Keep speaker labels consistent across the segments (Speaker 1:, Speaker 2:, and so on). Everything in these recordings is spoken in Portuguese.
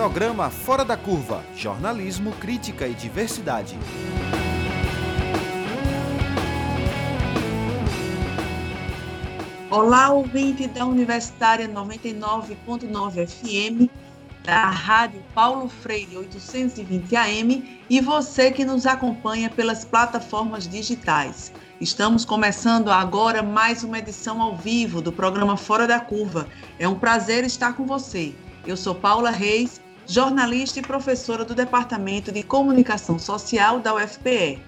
Speaker 1: Programa Fora da Curva Jornalismo, Crítica e Diversidade.
Speaker 2: Olá, ouvinte da Universitária 99.9 FM, da Rádio Paulo Freire 820 AM e você que nos acompanha pelas plataformas digitais. Estamos começando agora mais uma edição ao vivo do programa Fora da Curva. É um prazer estar com você. Eu sou Paula Reis, jornalista e professora do Departamento de Comunicação Social da UFPE.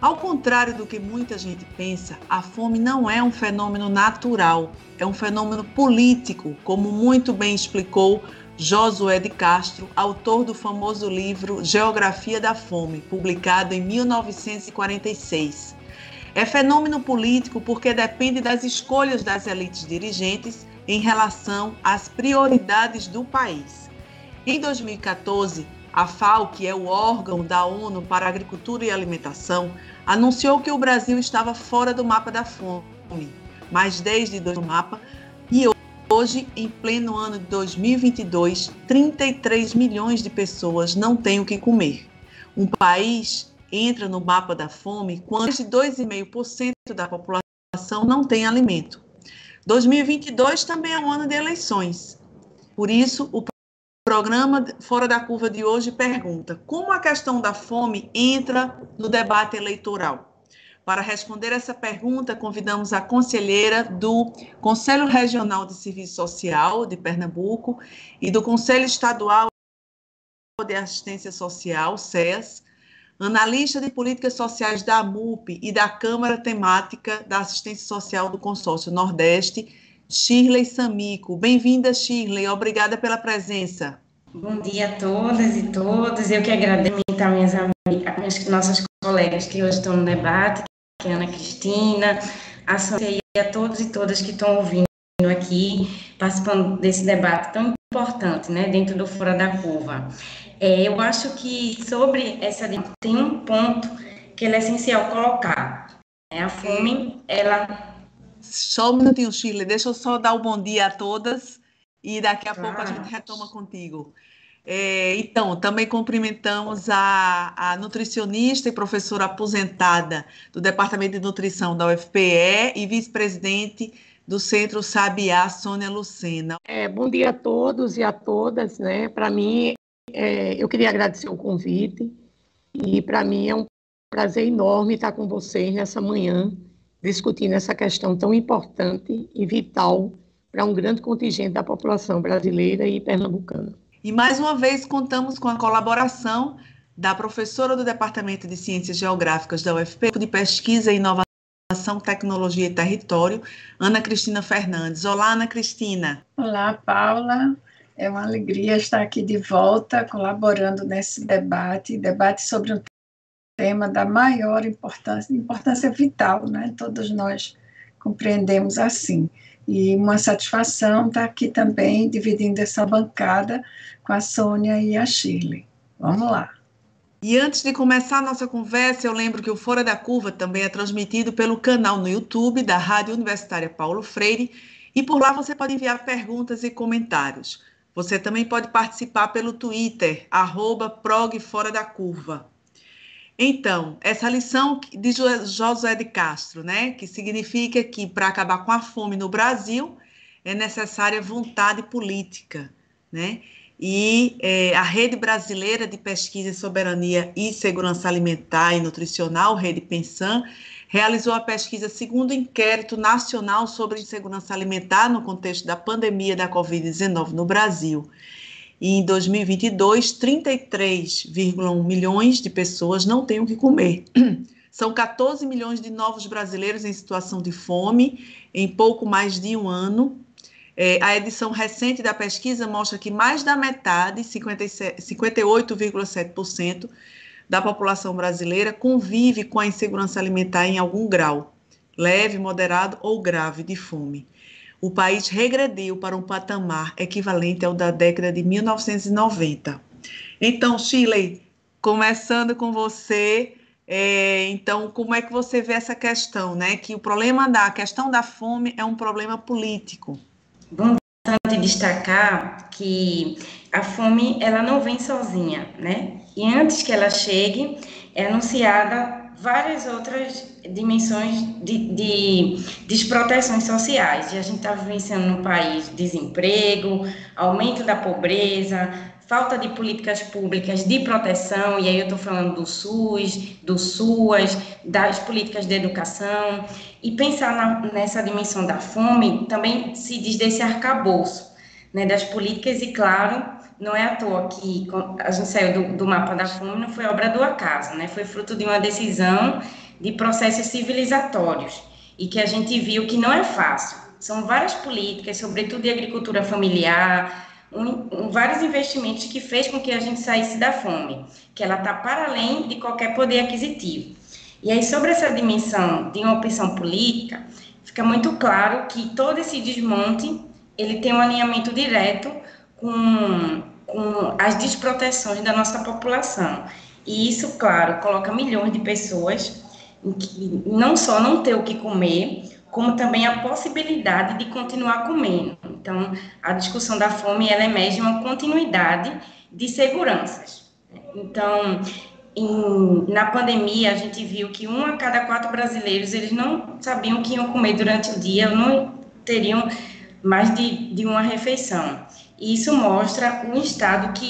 Speaker 2: Ao contrário do que muita gente pensa, a fome não é um fenômeno natural, é um fenômeno político, como muito bem explicou Josué de Castro, autor do famoso livro Geografia da Fome, publicado em 1946. É fenômeno político porque depende das escolhas das elites dirigentes em relação às prioridades do país. Em 2014, a FAO, que é o órgão da ONU para Agricultura e Alimentação, anunciou que o Brasil estava fora do mapa da fome, mas desde do mapa e hoje, em pleno ano de 2022, 33 milhões de pessoas não têm o que comer. Um país entra no mapa da fome quando mais de 2,5% da população não tem alimento. 2022 também é um ano de eleições. Por isso, o programa Fora da Curva de hoje pergunta: como a questão da fome entra no debate eleitoral? Para responder essa pergunta, convidamos a conselheira do Conselho Regional de Serviço Social de Pernambuco e do Conselho Estadual de Assistência Social, SES, analista de políticas sociais da MUP e da Câmara Temática da Assistência Social do Consórcio Nordeste, Shirley Samico. Bem-vinda, Shirley. Obrigada pela presença.
Speaker 3: Bom dia a todas e todos. Eu que agradeço a minhas amigas, nossas colegas que hoje estão no debate, que é a Ana Cristina, a Sônia e a todos e todas que estão ouvindo aqui, participando desse debate tão importante, né, dentro do Fora da Curva. É, eu acho que sobre essa tem um ponto que é essencial colocar. Né? A fome, ela
Speaker 2: só um minutinho, Shirley, deixa eu só dar o um bom dia a todas e daqui a claro. pouco a gente retoma contigo. É, então, também cumprimentamos a, a, nutricionista e professora aposentada do Departamento de Nutrição da UFPE e vice-presidente do Centro Sabiá, Sônia Lucena.
Speaker 4: É, bom dia a todos e a todas. Né? Para mim, é, eu queria agradecer o convite e para mim é um prazer enorme estar com vocês nessa manhã discutindo essa questão tão importante e vital para um grande contingente da população brasileira e pernambucana.
Speaker 2: E mais uma vez contamos com a colaboração da professora do Departamento de Ciências Geográficas da UFP de Pesquisa e Inovação, Tecnologia e Território, Ana Cristina Fernandes. Olá, Ana Cristina.
Speaker 5: Olá, Paula. É uma alegria estar aqui de volta, colaborando nesse debate, debate sobre um tema da maior importância, importância vital, né? Todos nós compreendemos assim. E uma satisfação estar aqui também dividindo essa bancada com a Sônia e a Shirley. Vamos lá.
Speaker 2: E antes de começar a nossa conversa, eu lembro que o Fora da Curva também é transmitido pelo canal no YouTube da Rádio Universitária Paulo Freire, e por lá você pode enviar perguntas e comentários. Você também pode participar pelo Twitter, arroba da Curva. Então, essa lição de Josué de Castro, né, que significa que para acabar com a fome no Brasil é necessária vontade política, né? E é, a Rede Brasileira de Pesquisa em Soberania e Segurança Alimentar e Nutricional, Rede Pensan, realizou a pesquisa segundo inquérito nacional sobre insegurança alimentar no contexto da pandemia da Covid-19 no Brasil. E em 2022, 33,1 milhões de pessoas não têm o que comer. São 14 milhões de novos brasileiros em situação de fome em pouco mais de um ano. É, a edição recente da pesquisa mostra que mais da metade, 58,7%, da população brasileira convive com a insegurança alimentar em algum grau, leve, moderado ou grave de fome o país regrediu para um patamar equivalente ao da década de 1990. Então, Shirley, começando com você, é, então, como é que você vê essa questão, né? Que o problema da questão da fome é um problema político.
Speaker 3: Bom, importante destacar que a fome ela não vem sozinha, né? E antes que ela chegue, é anunciada várias outras dimensões de, de desproteções sociais. E a gente está vivenciando no país desemprego, aumento da pobreza, falta de políticas públicas de proteção, e aí eu estou falando do SUS, do SUAS, das políticas de educação, e pensar na, nessa dimensão da fome também se diz desse arcabouço, né, das políticas, e claro, não é à toa que a gente saiu do, do mapa da fome, não foi obra do acaso, né, foi fruto de uma decisão de processos civilizatórios, e que a gente viu que não é fácil, são várias políticas, sobretudo de agricultura familiar, um, um, vários investimentos que fez com que a gente saísse da fome, que ela está para além de qualquer poder aquisitivo. E aí, sobre essa dimensão de uma opção política, fica muito claro que todo esse desmonte, ele tem um alinhamento direto com, com as desproteções da nossa população. E isso, claro, coloca milhões de pessoas que não só não ter o que comer, como também a possibilidade de continuar comendo. Então, a discussão da fome ela emerge uma continuidade de seguranças. Então, em, na pandemia, a gente viu que um a cada quatro brasileiros eles não sabiam o que iam comer durante o dia, não teriam mais de, de uma refeição. E isso mostra um Estado que,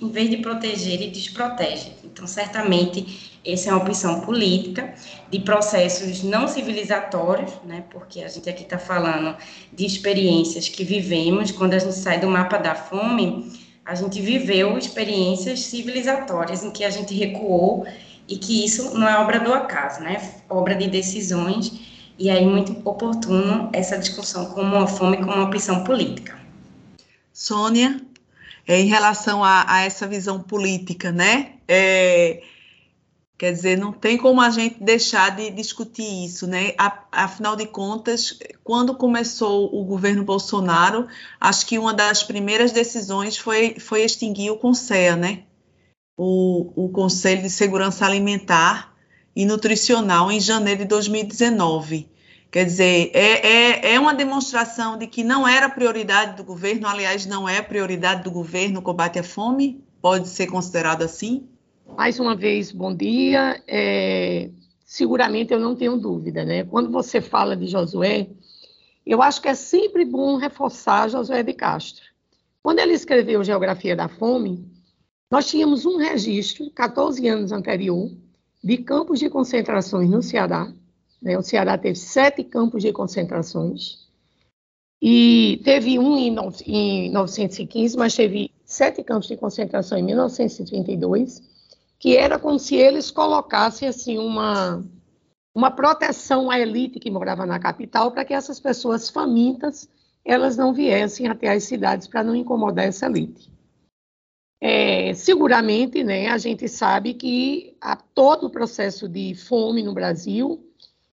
Speaker 3: em vez de proteger, ele desprotege. Então, certamente, essa é uma opção política de processos não civilizatórios, né? Porque a gente aqui está falando de experiências que vivemos quando a gente sai do mapa da fome, a gente viveu experiências civilizatórias em que a gente recuou e que isso não é obra do acaso, né? Obra de decisões e aí muito oportuno essa discussão como a fome como uma opção política.
Speaker 2: Sônia, é, em relação a, a, essa visão política, né? É, Quer dizer, não tem como a gente deixar de discutir isso, né? Afinal de contas, quando começou o governo Bolsonaro, acho que uma das primeiras decisões foi, foi extinguir o CONSEA, né? O, o Conselho de Segurança Alimentar e Nutricional em janeiro de 2019. Quer dizer, é, é, é uma demonstração de que não era prioridade do governo, aliás, não é prioridade do governo o combate à fome? Pode ser considerado assim?
Speaker 4: Mais uma vez, bom dia. É, seguramente eu não tenho dúvida, né? Quando você fala de Josué, eu acho que é sempre bom reforçar Josué de Castro. Quando ele escreveu Geografia da Fome, nós tínhamos um registro, 14 anos anterior, de campos de concentrações no Ceará. Né? O Ceará teve sete campos de concentrações. E teve um em, em 1915, mas teve sete campos de concentração em 1932 que era como se eles colocassem assim uma uma proteção à elite que morava na capital para que essas pessoas famintas elas não viessem até as cidades para não incomodar essa elite. É, seguramente, né, a gente sabe que a, todo o processo de fome no Brasil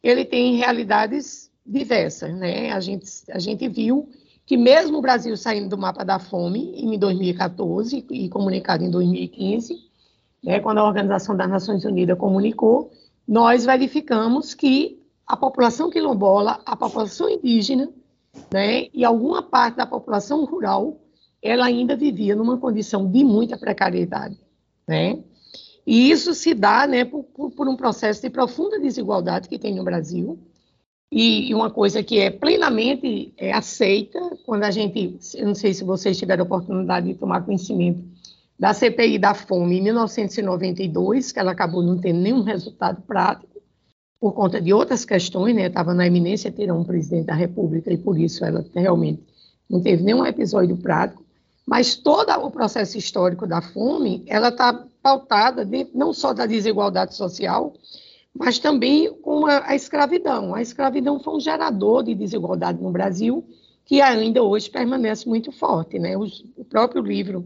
Speaker 4: ele tem realidades diversas, né? A gente a gente viu que mesmo o Brasil saindo do mapa da fome em 2014 e comunicado em 2015 né, quando a Organização das Nações Unidas comunicou, nós verificamos que a população quilombola, a população indígena, né, e alguma parte da população rural, ela ainda vivia numa condição de muita precariedade, né? E isso se dá, né, por, por um processo de profunda desigualdade que tem no Brasil, e, uma coisa que é plenamente é, aceita, quando a gente, eu não sei se vocês tiveram a oportunidade de tomar conhecimento da CPI da fome em 1992, que ela acabou não tendo nenhum resultado prático, por conta de outras questões, né? Estava na iminência de ter um presidente da República e por isso ela realmente não teve nenhum episódio prático. Mas todo o processo histórico da fome, ela está pautada de, não só da desigualdade social, mas também com a, a escravidão. A escravidão foi um gerador de desigualdade no Brasil que ainda hoje permanece muito forte, né? o, próprio livro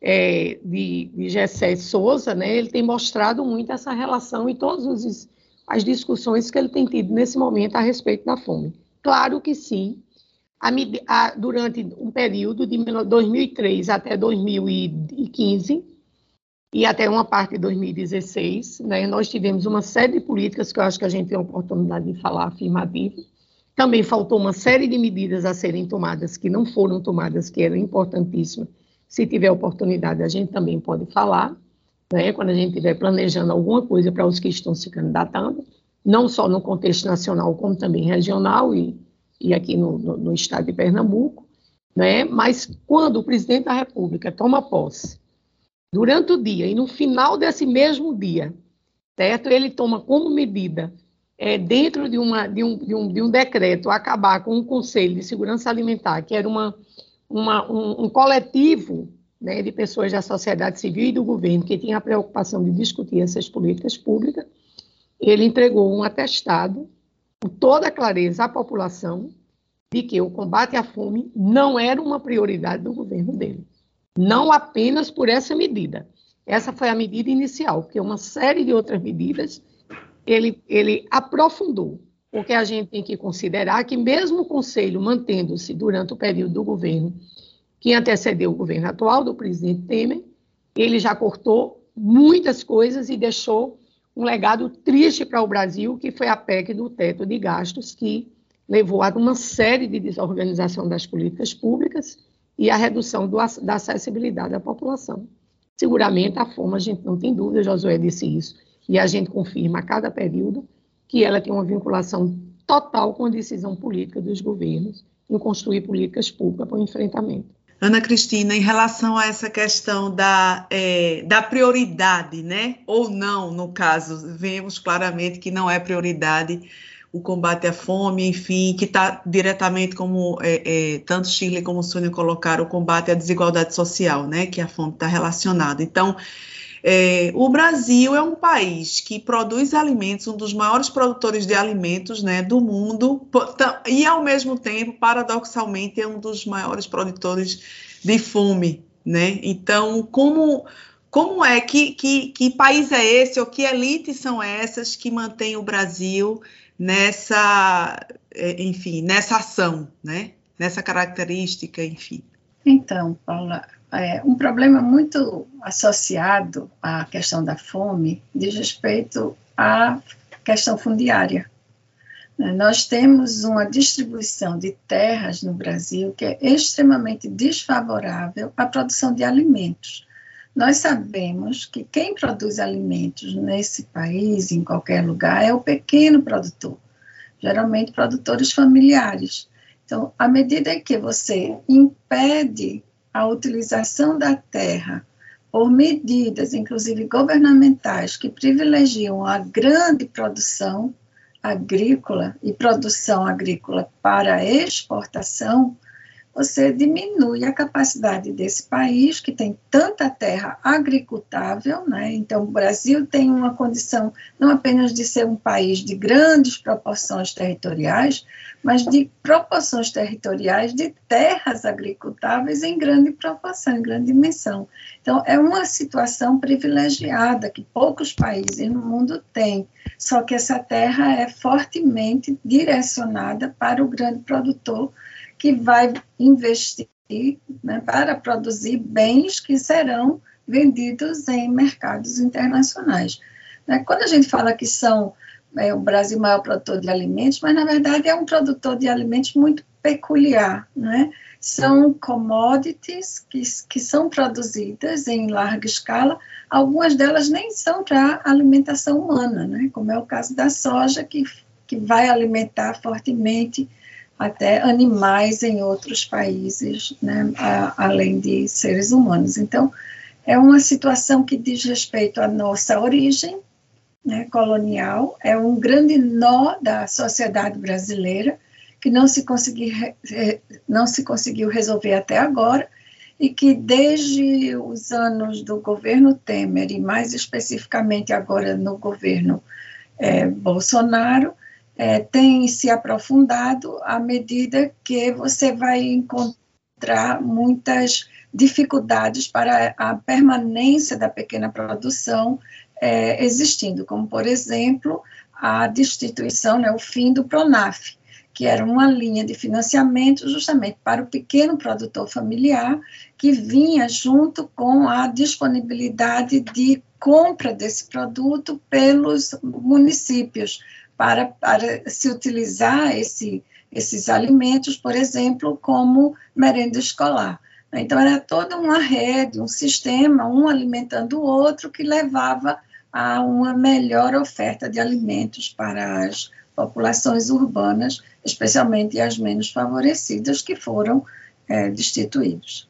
Speaker 4: é, de, de Gessé Souza, né, ele tem mostrado muito essa relação e todas as discussões que ele tem tido nesse momento a respeito da fome. Claro que sim, a, a, durante um período de 2003 até 2015 e até uma parte de 2016, né, nós tivemos uma série de políticas que eu acho que a gente tem a oportunidade de falar afirmativo, Também faltou uma série de medidas a serem tomadas que não foram tomadas, que eram importantíssimas. Se tiver oportunidade, a gente também pode falar, né, quando a gente estiver planejando alguma coisa para os que estão se candidatando, não só no contexto nacional, como também regional e, e aqui no, no, no estado de Pernambuco. Né, mas quando o presidente da República toma posse, durante o dia e no final desse mesmo dia, certo? Ele toma como medida é, dentro de, uma, de, um, de, um, de um decreto, acabar com um Conselho de Segurança Alimentar, que era uma, uma, um, um coletivo né, de pessoas da sociedade civil e do governo que tinha a preocupação de discutir essas políticas públicas, ele entregou um atestado com toda clareza à população de que o combate à fome não era uma prioridade do governo dele. Não apenas por essa medida. Essa foi a medida inicial, porque uma série de outras medidas ele, ele aprofundou, porque a gente tem que considerar que mesmo o Conselho mantendo-se durante o período do governo que antecedeu o governo atual, do presidente Temer, ele já cortou muitas coisas e deixou um legado triste para o Brasil, que foi a PEC do teto de gastos, que levou a uma série de desorganização das políticas públicas e a redução do, da acessibilidade à população. Seguramente a fome, a gente não tem dúvida, Josué disse isso, e a gente confirma a cada período que ela tem uma vinculação total com a decisão política dos governos em construir políticas públicas para o enfrentamento.
Speaker 2: Ana Cristina, em relação a essa questão da, é, da prioridade, né? Ou não, no caso, vemos claramente que não é prioridade o combate à fome, enfim, que está diretamente, como é, é, tanto Shirley como Sônia colocaram, o combate à desigualdade social, né? Que a fome está relacionada. Então, é, o Brasil é um país que produz alimentos, um dos maiores produtores de alimentos né, do mundo, e ao mesmo tempo, paradoxalmente, é um dos maiores produtores de fome. Né? Então, como, como é que, que, que país é esse, ou que elites são essas que mantêm o Brasil nessa, é, enfim, nessa ação, né? nessa característica, enfim?
Speaker 5: Então, Paula, é, um problema muito associado à questão da fome diz respeito à questão fundiária. Né, nós temos uma distribuição de terras no Brasil que é extremamente desfavorável à produção de alimentos. Nós sabemos que quem produz alimentos nesse país, em qualquer lugar, é o pequeno produtor, geralmente produtores familiares. Então, à medida que você impede a utilização da terra por medidas, inclusive governamentais, que privilegiam a grande produção agrícola e produção agrícola para exportação, você diminui a capacidade desse país, que tem tanta terra agricultável, né? então o Brasil tem uma condição não apenas de ser um país de grandes proporções territoriais, mas de proporções territoriais de terras agricultáveis em grande proporção, em grande dimensão. Então, é uma situação privilegiada que poucos países no mundo têm, só que essa terra é fortemente direcionada para o grande produtor que vai investir né, para produzir bens que serão vendidos em mercados internacionais. Né, quando a gente fala que são é, o Brasil maior produtor de alimentos, mas na verdade é um produtor de alimentos muito peculiar, né? São commodities que, que são produzidas em larga escala, algumas delas nem são para alimentação humana, né? Como é o caso da soja, que, que vai alimentar fortemente até animais em outros países, né, a, além de seres humanos. Então, é uma situação que diz respeito à nossa origem né, colonial, é um grande nó da sociedade brasileira que não se, não se conseguiu resolver até agora e que desde os anos do governo Temer e mais especificamente agora no governo é, Bolsonaro, é, tem se aprofundado à medida que você vai encontrar muitas dificuldades para a permanência da pequena produção é, existindo, como, por exemplo, a destituição, né, o fim do PRONAF, que era uma linha de financiamento justamente para o pequeno produtor familiar, que vinha junto com a disponibilidade de compra desse produto pelos municípios, para, para se utilizar esse, esses alimentos, por exemplo, como merenda escolar. Então, era toda uma rede, um sistema, um alimentando o outro, que levava a uma melhor oferta de alimentos para as populações urbanas, especialmente as menos favorecidas, que foram é, destituídos.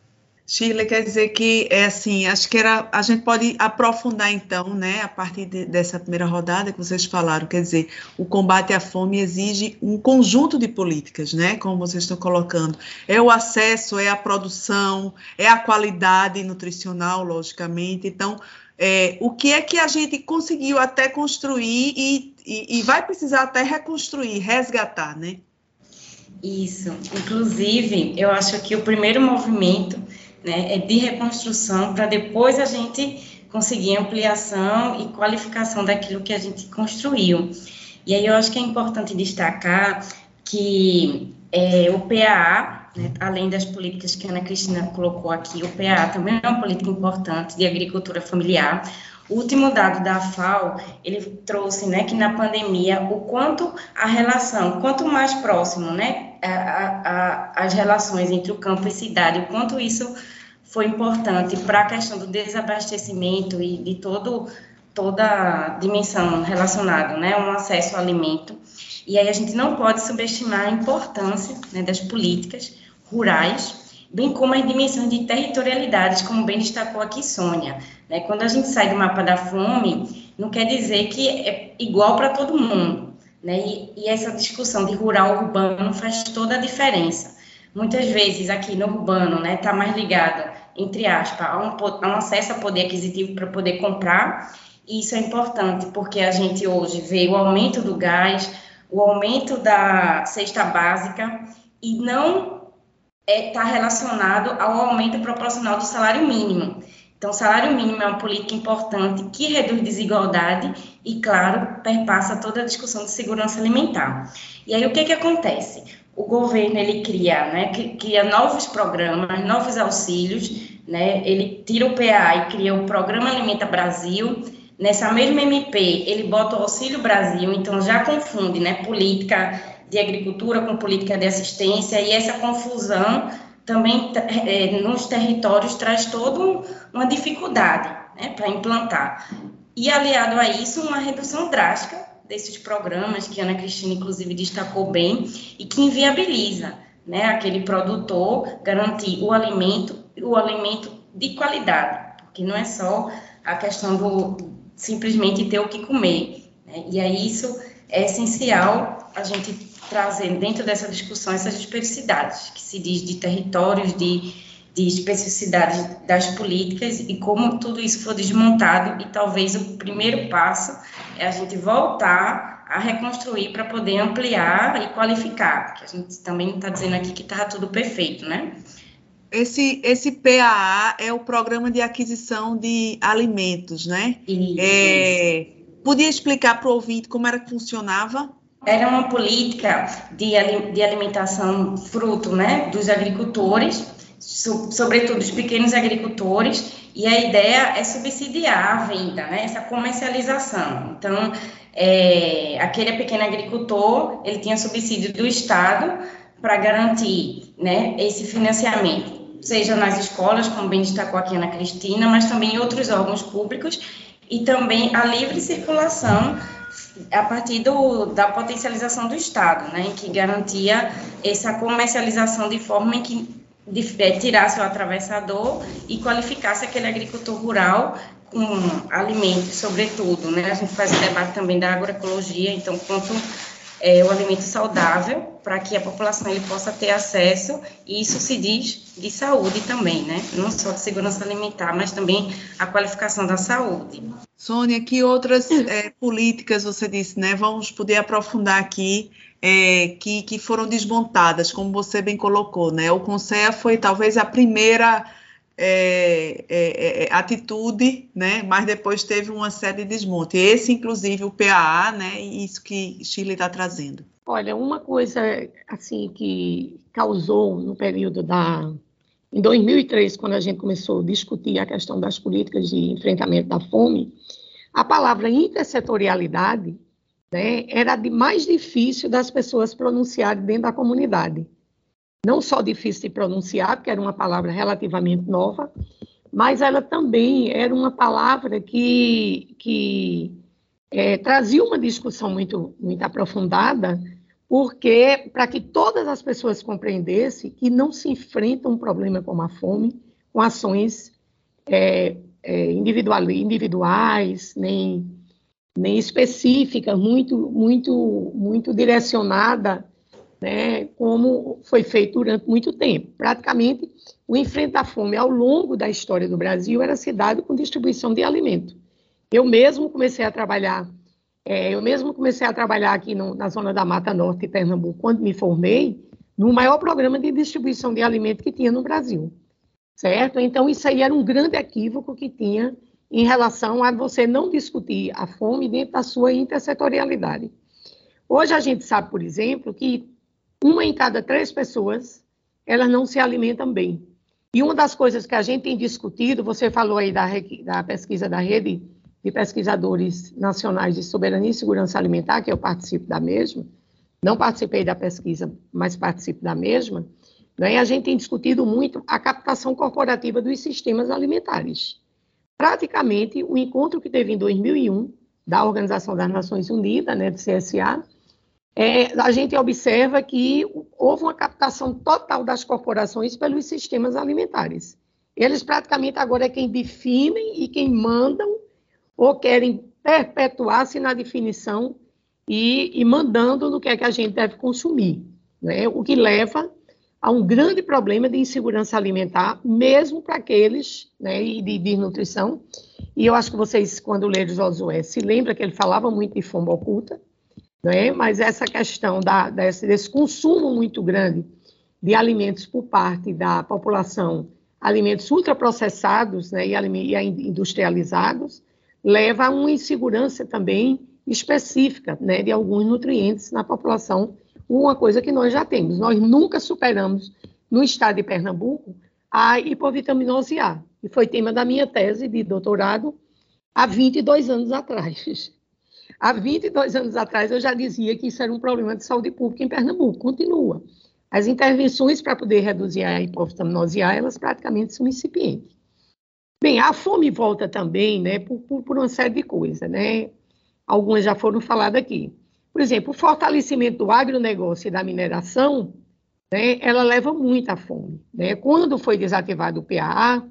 Speaker 2: Shirley, quer dizer que é assim, acho que era, a gente pode aprofundar então, né, a partir de, dessa primeira rodada que vocês falaram, quer dizer, o combate à fome exige um conjunto de políticas, né, como vocês estão colocando, é o acesso, é a produção, é a qualidade nutricional, logicamente, então, é, o que é que a gente conseguiu até construir e, e, e vai precisar até reconstruir, resgatar, né?
Speaker 3: Isso, inclusive, eu acho que o primeiro movimento né, é de reconstrução para depois a gente conseguir ampliação e qualificação daquilo que a gente construiu. E aí eu acho que é importante destacar que é, o PAA, né, além das políticas que a Ana Cristina colocou aqui, o PAA também é uma política importante de agricultura familiar. O último dado da FAO, ele trouxe, né, que na pandemia, o quanto a relação, quanto mais próximo, né, a, a, as relações entre o campo e cidade, o quanto isso foi importante para a questão do desabastecimento e de todo, toda a dimensão relacionada, né, um acesso ao alimento. E aí a gente não pode subestimar a importância né, das políticas rurais, bem como as dimensões de territorialidades, como bem destacou aqui Sônia. Né? Quando a gente sai do mapa da fome, não quer dizer que é igual para todo mundo. Né? E, e essa discussão de rural urbano faz toda a diferença. Muitas vezes aqui no urbano, né, está mais ligado entre aspas, a um, a um acesso a poder aquisitivo para poder comprar. E isso é importante porque a gente hoje vê o aumento do gás, o aumento da cesta básica e não está é, tá relacionado ao aumento proporcional do salário mínimo. Então, salário mínimo é uma política importante que reduz desigualdade e, claro, perpassa toda a discussão de segurança alimentar. E aí, o que, que acontece? O governo, ele cria, né, cria novos programas, novos auxílios, né? Ele tira o PA e cria o Programa Alimenta Brasil. Nessa mesma MP, ele bota o Auxílio Brasil, então já confunde, né, política de agricultura com política de assistência e essa confusão também é, nos territórios traz toda uma dificuldade, né, para implantar. E aliado a isso, uma redução drástica desses programas que a Ana Cristina inclusive destacou bem e que inviabiliza, né, aquele produtor garantir o alimento o alimento de qualidade, porque não é só a questão do simplesmente ter o que comer. Né? E aí isso é essencial a gente trazer dentro dessa discussão essas especificidades, que se diz de territórios, de, de especificidades das políticas e como tudo isso for desmontado e talvez o primeiro passo é a gente voltar a reconstruir para poder ampliar e qualificar, porque a gente também está dizendo aqui que está tudo perfeito, né?
Speaker 2: Esse, esse PAA é o Programa de Aquisição de Alimentos, né? Isso. É, podia explicar para o ouvinte como era que funcionava?
Speaker 3: Era uma política de, de alimentação fruto né, dos agricultores, so, sobretudo os pequenos agricultores, e a ideia é subsidiar a venda, né, essa comercialização. Então, é, aquele pequeno agricultor, ele tinha subsídio do Estado para garantir né, esse financiamento seja nas escolas, como bem destacou aqui Ana Cristina, mas também em outros órgãos públicos, e também a livre circulação a partir do, da potencialização do Estado, né, que garantia essa comercialização de forma em que de, é, tirasse o atravessador e qualificasse aquele agricultor rural com alimentos, sobretudo, né, a gente faz o debate também da agroecologia, então, quanto é, o alimento saudável para que a população ele possa ter acesso e isso se diz de saúde também, né? Não só de segurança alimentar, mas também a qualificação da saúde.
Speaker 2: Sônia, que outras é, políticas você disse, né? Vamos poder aprofundar aqui é, que, que foram desmontadas, como você bem colocou, né? O Conselho foi talvez a primeira é, é, é, atitude, né? Mas depois teve uma série de desmonte. Esse, inclusive, o PAA, né? Isso que Chile está trazendo.
Speaker 4: Olha, uma coisa assim que causou no período da em 2003, quando a gente começou a discutir a questão das políticas de enfrentamento da fome, a palavra intersetorialidade né, era de mais difícil das pessoas pronunciarem dentro da comunidade. Não só difícil de pronunciar, porque era uma palavra relativamente nova, mas ela também era uma palavra que, que é, trazia uma discussão muito, muito aprofundada, porque para que todas as pessoas compreendessem que não se enfrenta um problema como a fome com ações é, é, individuais, nem, nem específicas, muito, muito, muito direcionada, né, como foi feito durante muito tempo. Praticamente, o enfrentar fome ao longo da história do Brasil era se dado com distribuição de alimento. Eu mesmo comecei a trabalhar, é, eu mesmo comecei a trabalhar aqui no, na zona da Mata Norte de Pernambuco, quando me formei, no maior programa de distribuição de alimento que tinha no Brasil certo? Então, isso aí era um grande equívoco que tinha em relação a você não discutir a fome dentro da sua intersetorialidade. Hoje a gente sabe, por exemplo, que uma em cada três pessoas, elas não se alimentam bem. E uma das coisas que a gente tem discutido, você falou aí da, da pesquisa da rede de pesquisadores nacionais de soberania e segurança alimentar, que eu participo da mesma, não participei da pesquisa, mas participo da mesma, né? A gente tem discutido muito a captação corporativa dos sistemas alimentares. Praticamente, o encontro que teve em 2001, da Organização das Nações Unidas, né, do CSA, é, a gente observa que houve uma captação total das corporações pelos sistemas alimentares. Eles praticamente agora é quem definem e quem mandam ou querem perpetuar-se na definição e, e, mandando no que é que a gente deve consumir, né? o que leva há um grande problema de insegurança alimentar, mesmo para aqueles, né, e de desnutrição. E eu acho que vocês, quando leram Josué, se lembram que ele falava muito de fome oculta, né, mas essa questão da, desse, desse consumo muito grande de alimentos por parte da população, alimentos ultraprocessados né, e, e industrializados, leva a uma insegurança também específica né, de alguns nutrientes na população uma coisa que nós já temos. Nós nunca superamos, no estado de Pernambuco, a hipovitaminose A, que foi tema da minha tese de doutorado há 22 anos atrás. Há 22 anos atrás eu já dizia que isso era um problema de saúde pública em Pernambuco, continua. As intervenções para poder reduzir a hipovitaminose A, elas praticamente são incipientes. Bem, a fome volta também, né, por, por, por uma série de coisas, né? Algumas já foram faladas aqui. Por exemplo, o fortalecimento do agronegócio e da mineração, né, ela leva muito à fome. Né? Quando foi desativado o PAA,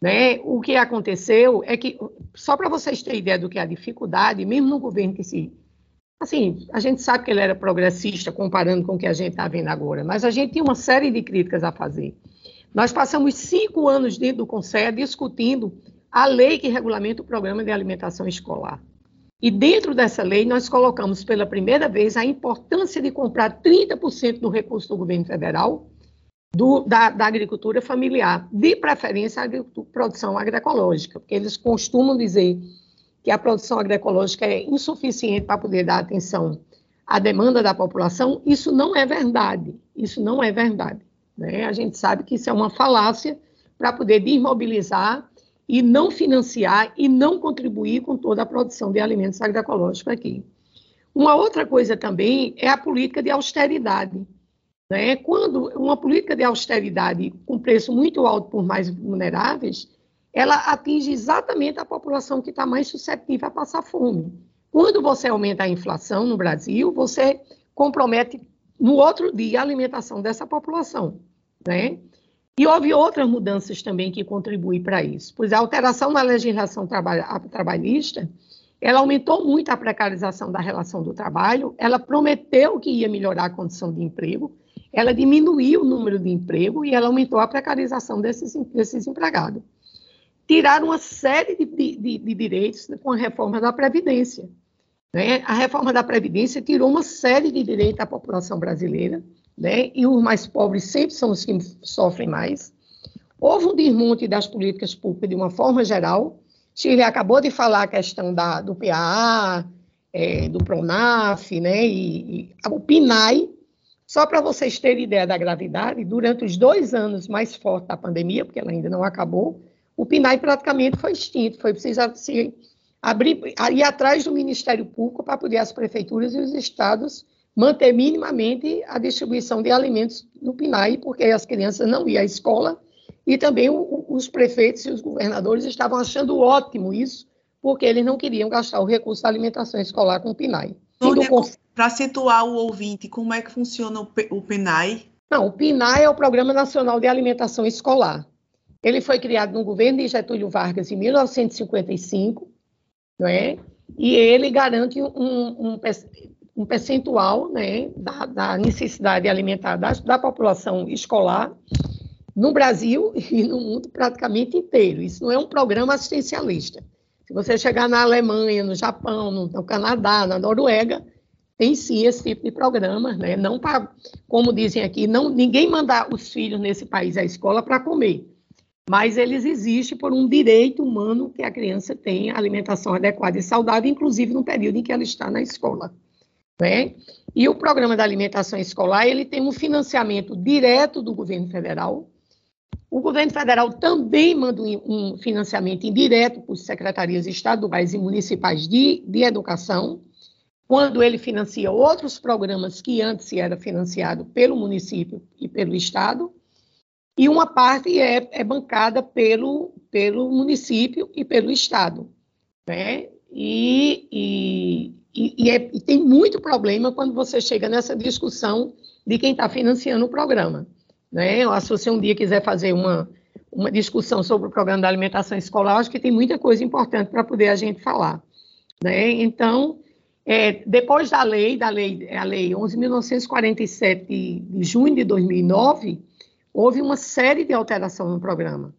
Speaker 4: né, o que aconteceu é que, só para vocês terem ideia do que é a dificuldade, mesmo no governo que se. Assim, a gente sabe que ele era progressista, comparando com o que a gente está vendo agora, mas a gente tinha uma série de críticas a fazer. Nós passamos cinco anos dentro do Conselho discutindo a lei que regulamenta o programa de alimentação escolar. E dentro dessa lei, nós colocamos pela primeira vez a importância de comprar 30% do recurso do governo federal do, da, da, agricultura familiar, de preferência a produção agroecológica, porque eles costumam dizer que a produção agroecológica é insuficiente para poder dar atenção à demanda da população. Isso não é verdade. Isso não é verdade. Né? A gente sabe que isso é uma falácia para poder desmobilizar e não financiar e não contribuir com toda a produção de alimentos agroecológicos aqui. Uma outra coisa também é a política de austeridade. Né? Quando uma política de austeridade com preço muito alto por mais vulneráveis, ela atinge exatamente a população que está mais suscetível a passar fome. Quando você aumenta a inflação no Brasil, você compromete no outro dia a alimentação dessa população. Né? E houve outras mudanças também que contribuem para isso. Pois a alteração na legislação trabalhista, ela aumentou muito a precarização da relação do trabalho, ela prometeu que ia melhorar a condição de emprego, ela diminuiu o número de emprego e ela aumentou a precarização desses, desses empregados. Tiraram uma série de, de, de direitos com a reforma da Previdência. Né? A reforma da Previdência tirou uma série de direitos da população brasileira, né? e os mais pobres sempre são os que sofrem mais. Houve um desmonte das políticas públicas de uma forma geral. Chile acabou de falar a questão da, do PAA, é, do PRONAF, né? e, e o PNAE, só para vocês terem ideia da gravidade, durante os dois anos mais fortes da pandemia, porque ela ainda não acabou, o PNAE praticamente foi extinto, foi preciso se abrir, ir atrás do Ministério Público para poder as prefeituras e os estados manter minimamente a distribuição de alimentos no PNAE, porque as crianças não iam à escola, e também o, os prefeitos e os governadores estavam achando ótimo isso, porque eles não queriam gastar o recurso da alimentação escolar com o PNAE.
Speaker 2: Para situar o ouvinte, como é que funciona o PNAE?
Speaker 4: Não, o PNAE é o Programa Nacional de Alimentação Escolar. Ele foi criado no governo de Getúlio Vargas em 1955, não é? E ele garante um, um, um percentual né, da, da, necessidade alimentar da, da população escolar no Brasil e no mundo praticamente inteiro. Isso não é um programa assistencialista. Se você chegar na Alemanha, no Japão, no, no Canadá, na Noruega, tem sim esse tipo de programa, né? Não para, como dizem aqui, não ninguém mandar os filhos nesse país à escola para comer mas eles existem por um direito humano que a criança tem alimentação adequada e saudável, inclusive no período em que ela está na escola. Né? E o programa da alimentação escolar ele tem um financiamento direto do governo federal. O governo federal também manda um financiamento indireto para as secretarias estaduais e municipais de, de educação, quando ele financia outros programas que antes era financiado pelo município e pelo estado, e uma parte é, é bancada pelo, pelo município e pelo Estado. Né? E, e, e, é, e, tem muito problema quando você chega nessa discussão de quem está financiando o programa. Né? Se você um dia quiser fazer uma, uma discussão sobre o programa da alimentação escolar, acho que tem muita coisa importante para poder a gente falar. Né? Então, é, depois da lei, da lei, a lei 11.947 de, de junho de 2009, houve uma série de alterações no programa.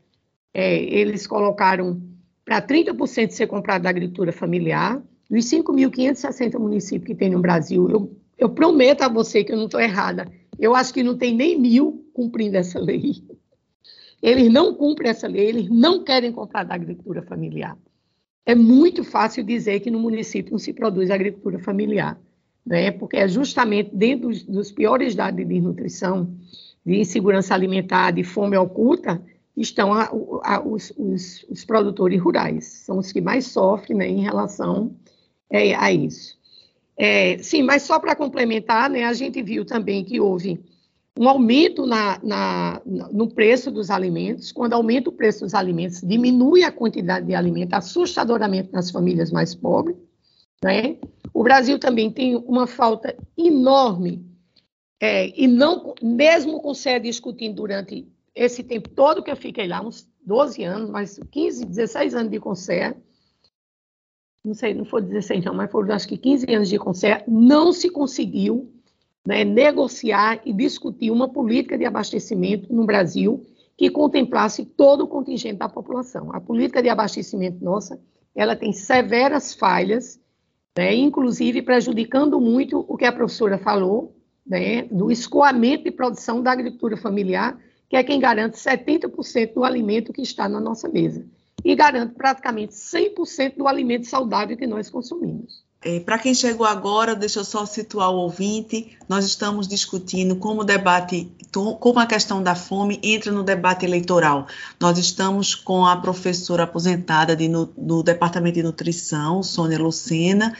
Speaker 4: É, eles colocaram para 30% ser comprado da agricultura familiar, dos 5.560 municípios que tem no Brasil, eu, eu prometo a você que eu não estou errada, eu acho que não tem nem mil cumprindo essa lei. Eles não cumprem essa lei, eles não querem comprar da agricultura familiar. É muito fácil dizer que no município não se produz agricultura familiar, né? porque é justamente dentro dos, dos piores dados de desnutrição de insegurança alimentar, de fome oculta, estão a, a, os, os, os, produtores rurais. São os que mais sofrem né, em relação é, a isso. É, sim, mas só para complementar, né, a gente viu também que houve um aumento na, na, no preço dos alimentos. Quando aumenta o preço dos alimentos, diminui a quantidade de alimento assustadoramente nas famílias mais pobres. Né? O Brasil também tem uma falta enorme é, e não, mesmo com você discutindo durante esse tempo todo que eu fiquei lá, uns 12 anos, mas 15, 16 anos de conselho, não sei, não foi 16 não, mas foram acho que 15 anos de conselho, não se conseguiu né, negociar e discutir uma política de abastecimento no Brasil que contemplasse todo o contingente da população. A política de abastecimento nossa, ela tem severas falhas, né, inclusive prejudicando muito o que a professora falou, né, do escoamento de produção da agricultura familiar, que é quem garante 70% do alimento que está na nossa mesa e garante praticamente 100% do alimento saudável que nós consumimos.
Speaker 2: É, Para quem chegou agora, deixa eu só situar o ouvinte. Nós estamos discutindo como o debate, como a questão da fome entra no debate eleitoral. Nós estamos com a professora aposentada de, no, do Departamento de Nutrição, Sônia Lucena,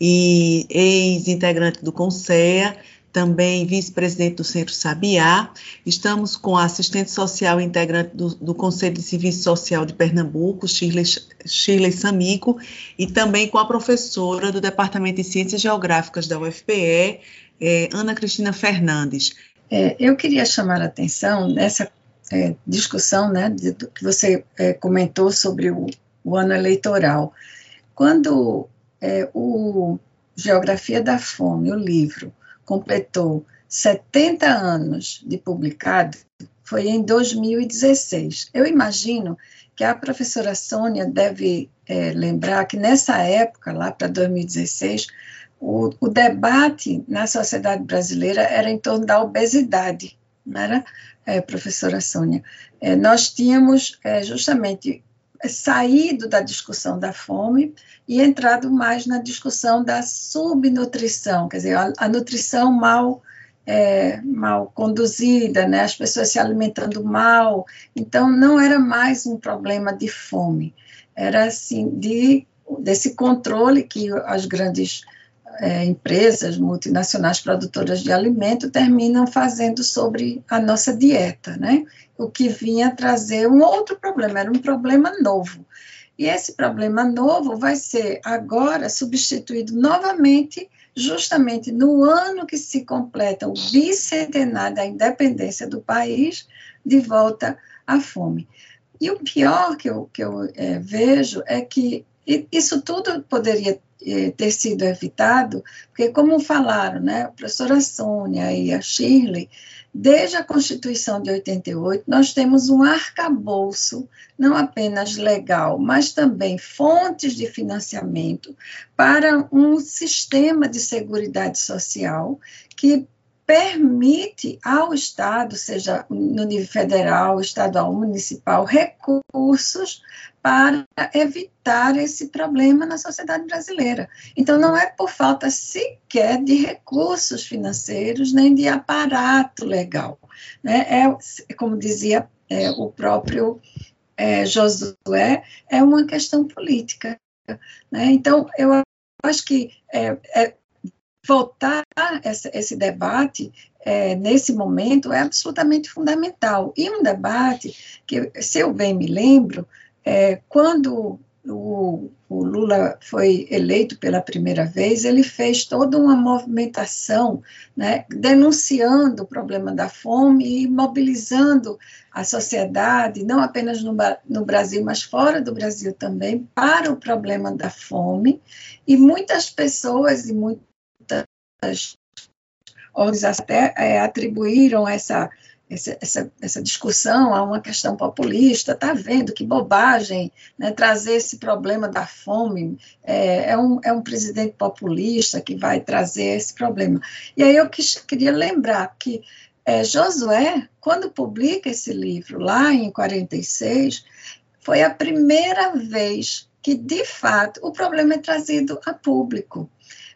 Speaker 2: e ex-integrante do CONSEA, também vice-presidente do Centro Sabiá. Estamos com a assistente social integrante do, do Conselho de Serviço Social de Pernambuco, Shirley, Shirley Samico, e também com a professora do Departamento de Ciências Geográficas da UFPE, é, Ana Cristina Fernandes.
Speaker 5: É, eu queria chamar a atenção nessa é, discussão né, de, do que você é, comentou sobre o, o, ano eleitoral. Quando é, o Geografia da Fome, o livro, completou 70 anos de publicado foi em 2016. Eu imagino que a professora Sônia deve é, lembrar que nessa época, lá para 2016, o, o, debate na sociedade brasileira era em torno da obesidade, não era, é, professora Sônia? É, nós tínhamos é, justamente saído da discussão da fome e entrado mais na discussão da subnutrição, quer dizer, a, a nutrição mal é, mal conduzida, né, as pessoas se alimentando mal, então não era mais um problema de fome, era assim de desse controle que as grandes é, empresas multinacionais produtoras de alimento terminam fazendo sobre a nossa dieta, né? O que vinha trazer um outro problema, era um problema novo. E esse problema novo vai ser agora substituído novamente, justamente no ano que se completa o bicentenário da independência do país, de volta à fome. E o pior que eu, que eu é, vejo é que isso tudo poderia é, ter sido evitado, porque, como falaram, né, a professora Sônia e a Shirley, desde a Constituição de 88, nós temos um arcabouço, não apenas legal, mas também fontes de financiamento para um sistema de seguridade social que permite ao Estado, seja no nível federal, estadual, municipal, recursos para evitar esse problema na sociedade brasileira. Então, não é por falta sequer de recursos financeiros, nem de aparato legal. Né? É, como dizia é, o próprio é, Josué, é uma questão política. Né? Então, eu acho que é, é voltar essa, esse debate é, nesse momento é absolutamente fundamental. E um debate que, se eu bem me lembro, é, quando o, o, Lula foi eleito pela primeira vez, ele fez toda uma movimentação, né, denunciando o problema da fome e mobilizando a sociedade, não apenas no, no Brasil, mas fora do Brasil também, para o problema da fome. E muitas pessoas e muitas organizações até é, atribuíram essa, essa, essa, essa, discussão a uma questão populista, está vendo que bobagem né, trazer esse problema da fome, é, é, um, é um presidente populista que vai trazer esse problema. E aí eu quis, queria lembrar que é, Josué, quando publica esse livro, lá em 46, foi a primeira vez que, de fato, o problema é trazido a público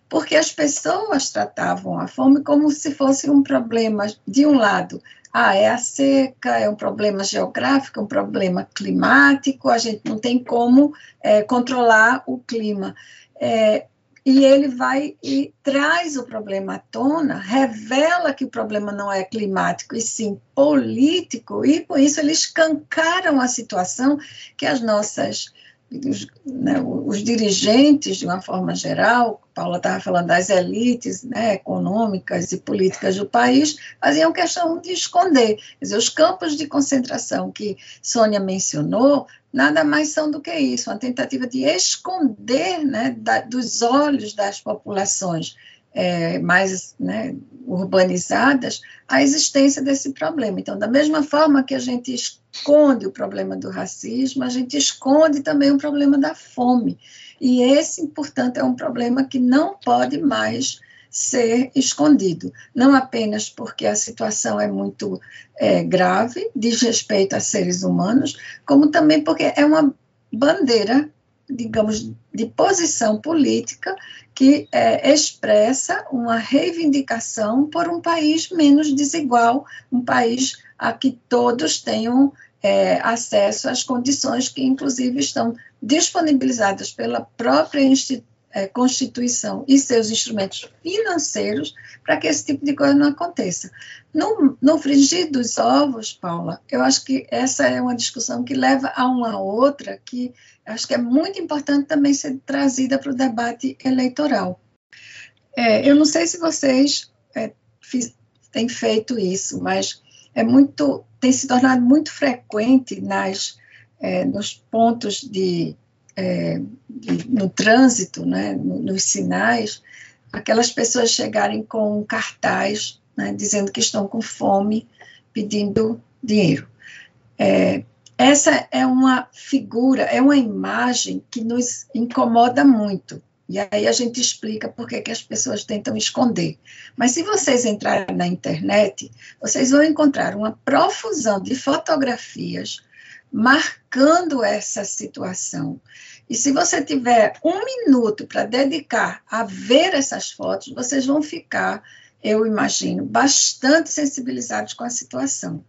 Speaker 5: porque as pessoas tratavam a fome como se fosse um problema, de um lado, ah, é a seca, é um problema geográfico, um problema climático, a gente não tem como é, controlar o clima. É, e ele vai e traz o problema à tona, revela que o problema não é climático, e sim político, e com isso eles escancaram a situação que as nossas os, né, os, dirigentes, de uma forma geral, Paula estava falando das elites né, econômicas e políticas do país, faziam questão de esconder. Quer dizer, os campos de concentração que Sônia mencionou, nada mais são do que isso, uma tentativa de esconder né, da, dos olhos das populações é, mais né, urbanizadas a existência desse problema. Então, da mesma forma que a gente esconde o problema do racismo, a gente esconde também o problema da fome. E esse, portanto, é um problema que não pode mais ser escondido, não apenas porque a situação é muito é, grave, diz respeito a seres humanos, como também porque é uma bandeira digamos, de posição política que é, expressa uma reivindicação por um país menos desigual, um país a que todos tenham é, acesso às condições que, inclusive, estão disponibilizadas pela própria instituição é, Constituição e seus instrumentos financeiros para que esse tipo de coisa não aconteça. No, no frigir dos ovos, Paula, eu acho que essa é uma discussão que leva a uma outra que acho que é muito importante também ser trazida para o debate eleitoral. É, eu não sei se vocês é, fiz, têm feito isso, mas é muito tem se tornado muito frequente nas é, nos pontos de é, no trânsito, né, nos sinais, aquelas pessoas chegarem com cartaz né, dizendo que estão com fome, pedindo dinheiro. É, essa é uma figura, é uma imagem que nos incomoda muito. E aí a gente explica por que, que as pessoas tentam esconder. Mas se vocês entrarem na internet, vocês vão encontrar uma profusão de fotografias marcando essa situação. E se você tiver um minuto para dedicar a ver essas fotos, vocês vão ficar, eu imagino, bastante sensibilizados com a situação.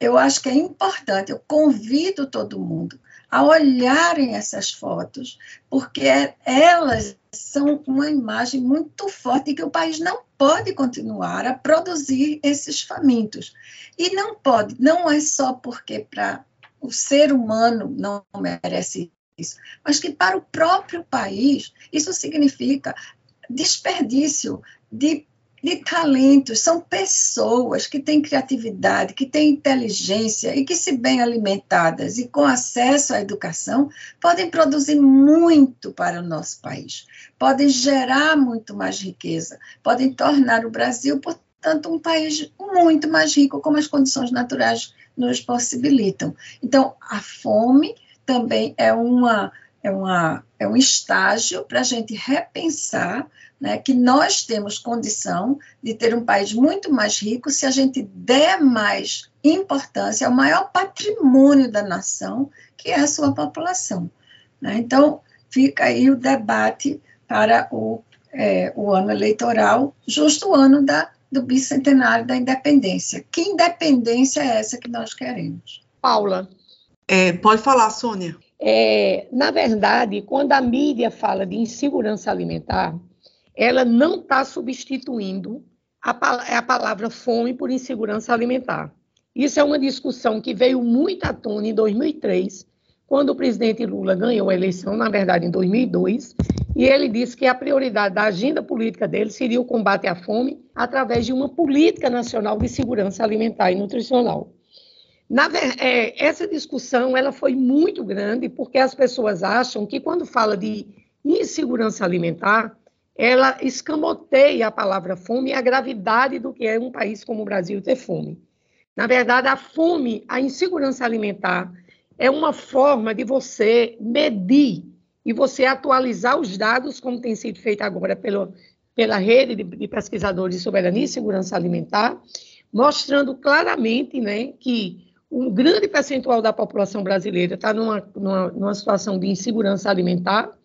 Speaker 5: Eu acho que é importante, eu convido todo mundo a olharem essas fotos, porque elas são uma imagem muito forte que o país não pode continuar a produzir esses famintos. E não pode, não é só porque para o ser humano não merece isso, mas que para o próprio país isso significa desperdício de de talentos, são pessoas que têm criatividade, que têm inteligência e que, se bem alimentadas e com acesso à educação, podem produzir muito para o nosso país, podem gerar muito mais riqueza, podem tornar o Brasil, portanto, um país muito mais rico, como as condições naturais nos possibilitam. Então, a fome também é uma é, uma, é um estágio para a gente repensar né, que nós temos condição de ter um país muito mais rico se a gente der mais importância ao maior patrimônio da nação, que é a sua população. Né? Então, fica aí o debate para o, é, o ano eleitoral, justo o ano da, do bicentenário da independência. Que independência é essa que nós queremos?
Speaker 4: Paula.
Speaker 2: É, pode falar, Sônia.
Speaker 4: É, na verdade, quando a mídia fala de insegurança alimentar, ela não está substituindo a, a palavra fome por insegurança alimentar. Isso é uma discussão que veio muito à tona em 2003, quando o presidente Lula ganhou a eleição, na verdade em 2002, e ele disse que a prioridade da agenda política dele seria o combate à fome através de uma política nacional de segurança alimentar e nutricional. Na, é, essa discussão ela foi muito grande porque as pessoas acham que quando fala de insegurança alimentar, ela escamoteia a palavra fome e a gravidade do que é um país como o Brasil ter fome. Na verdade, a fome, a insegurança alimentar, é uma forma de você medir e você atualizar os dados, como tem sido feito agora pelo, pela rede de, de pesquisadores de soberania e segurança alimentar, mostrando claramente né, que um grande percentual da população brasileira está numa, numa, numa situação de insegurança alimentar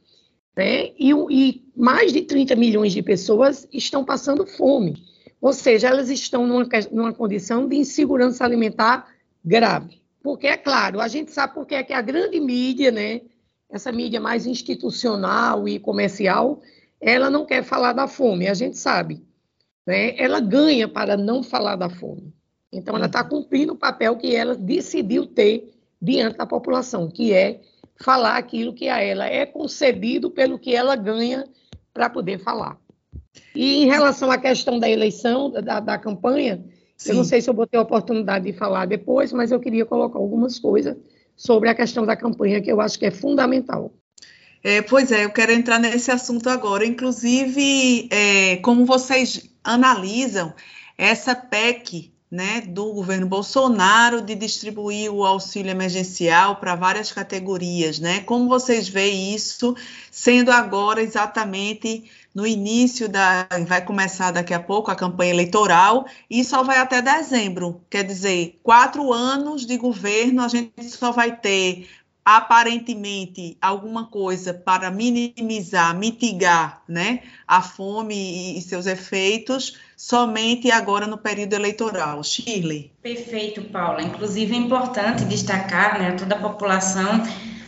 Speaker 4: né? E, e, mais de 30 milhões de pessoas estão passando fome. Ou seja, elas estão numa, numa condição de insegurança alimentar grave. Porque, é claro, a gente sabe porque é que a grande mídia, né, essa mídia mais institucional e comercial, ela não quer falar da fome, a gente sabe. Né? Ela ganha para não falar da fome. Então, ela está cumprindo o papel que ela decidiu ter diante da população, que é falar aquilo que a ela é concedido pelo que ela ganha para poder falar. E em relação à questão da eleição, da, da campanha, Sim. eu não sei se eu vou ter a oportunidade de falar depois, mas eu queria colocar algumas coisas sobre a questão da campanha que eu acho que é fundamental.
Speaker 2: É, pois é, eu quero entrar nesse assunto agora. Inclusive, é, como vocês analisam essa PEC né, do governo Bolsonaro de distribuir o auxílio emergencial para várias categorias, né? Como vocês veem isso sendo agora exatamente no início da vai começar daqui a pouco a campanha eleitoral e só vai até dezembro, quer dizer, quatro anos de governo a gente só vai ter aparentemente alguma coisa para minimizar, mitigar né, a fome e, seus efeitos somente agora no período eleitoral. Shirley.
Speaker 3: Perfeito, Paula. Inclusive é importante destacar né, toda a população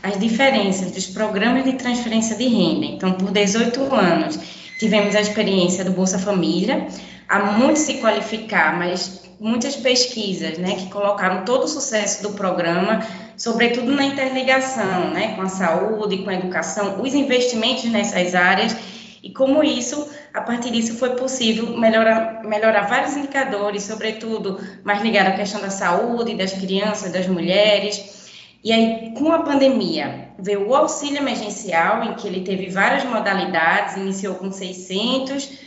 Speaker 3: as diferenças dos programas de transferência de renda. Então, por 18 anos, tivemos a experiência do Bolsa Família, há muito se qualificar, mas muitas pesquisas né, que colocaram todo o sucesso do programa sobretudo na interligação, né, com a saúde, com a educação, os investimentos nessas áreas e como isso, a partir disso foi possível melhorar, melhorar vários indicadores, sobretudo mais ligado à questão da saúde, das crianças, das mulheres. E aí, com a pandemia, veio o auxílio emergencial, em que ele teve várias modalidades, iniciou com 600,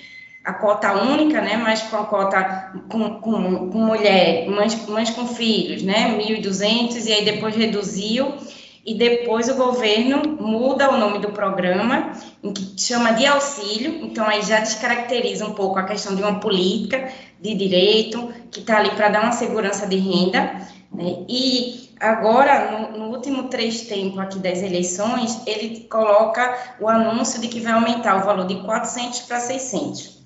Speaker 3: a cota única, né, mas com a cota com, com, com mulher, mães, mães com filhos, né, 1.200, e aí depois reduziu, e depois o governo muda o nome do programa, em que chama de auxílio, então aí já descaracteriza um pouco a questão de uma política de direito, que está ali para dar uma segurança de renda, né, e agora, no, no, último três tempo aqui das eleições, ele coloca o anúncio de que vai aumentar o valor de 400 para 600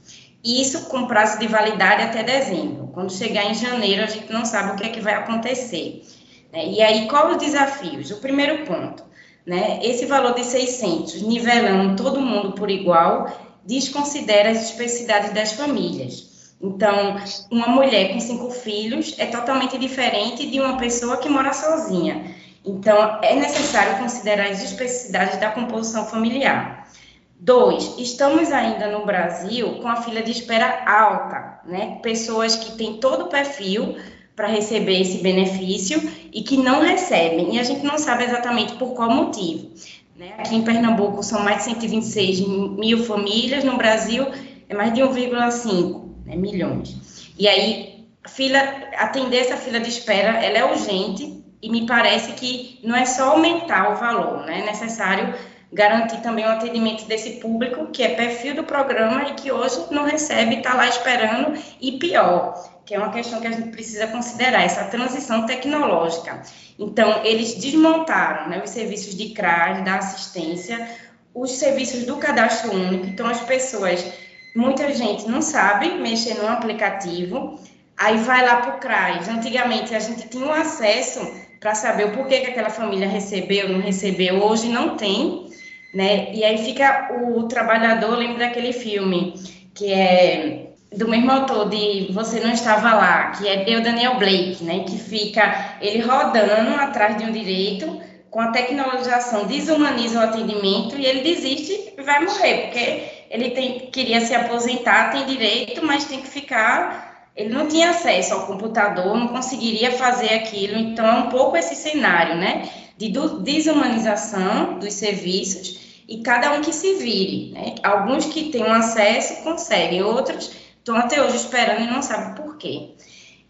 Speaker 3: isso com prazo de validade até dezembro. Quando chegar em janeiro, a gente não sabe o que é que vai acontecer. Né? E aí, quais os desafios? O primeiro ponto, né? esse valor de 600, nivelando todo mundo por igual, desconsidera as especificidades das famílias. Então, uma mulher com cinco filhos é totalmente diferente de uma pessoa que mora sozinha. Então, é necessário considerar as especificidades da composição familiar. Dois, estamos ainda no Brasil com a fila de espera alta, né? Pessoas que têm todo o perfil para receber esse benefício e que não recebem. E a gente não sabe exatamente por qual motivo. Né? Aqui em Pernambuco são mais de 126 mil famílias, no Brasil é mais de 1,5 né, milhões. E aí, fila, atender essa fila de espera, ela é urgente e me parece que não é só aumentar o valor, né? É necessário garantir também o atendimento desse público que é perfil do programa e que hoje não recebe, está lá esperando, e pior, que é uma questão que a gente precisa considerar, essa transição tecnológica. Então, eles desmontaram né, os serviços de CRAS, da assistência, os serviços do cadastro único, então as pessoas, muita gente não sabe mexer no aplicativo, aí vai lá para o CRAS. Antigamente a gente tinha um acesso para saber o porquê que aquela família recebeu, não recebeu, hoje não tem, né? E aí fica o trabalhador, lembra daquele filme que é do mesmo autor de Você Não Estava Lá, que é o Daniel Blake, né? Que fica ele rodando atrás de um direito, com a tecnologização desumaniza o atendimento e ele desiste e vai morrer, porque ele tem, queria se aposentar, tem direito, mas tem que ficar. Ele não tinha acesso ao computador, não conseguiria fazer aquilo, então é um pouco esse cenário, né? De desumanização dos serviços e cada um que se vire. Né? Alguns que têm um acesso conseguem, outros estão até hoje esperando e não sabem por quê.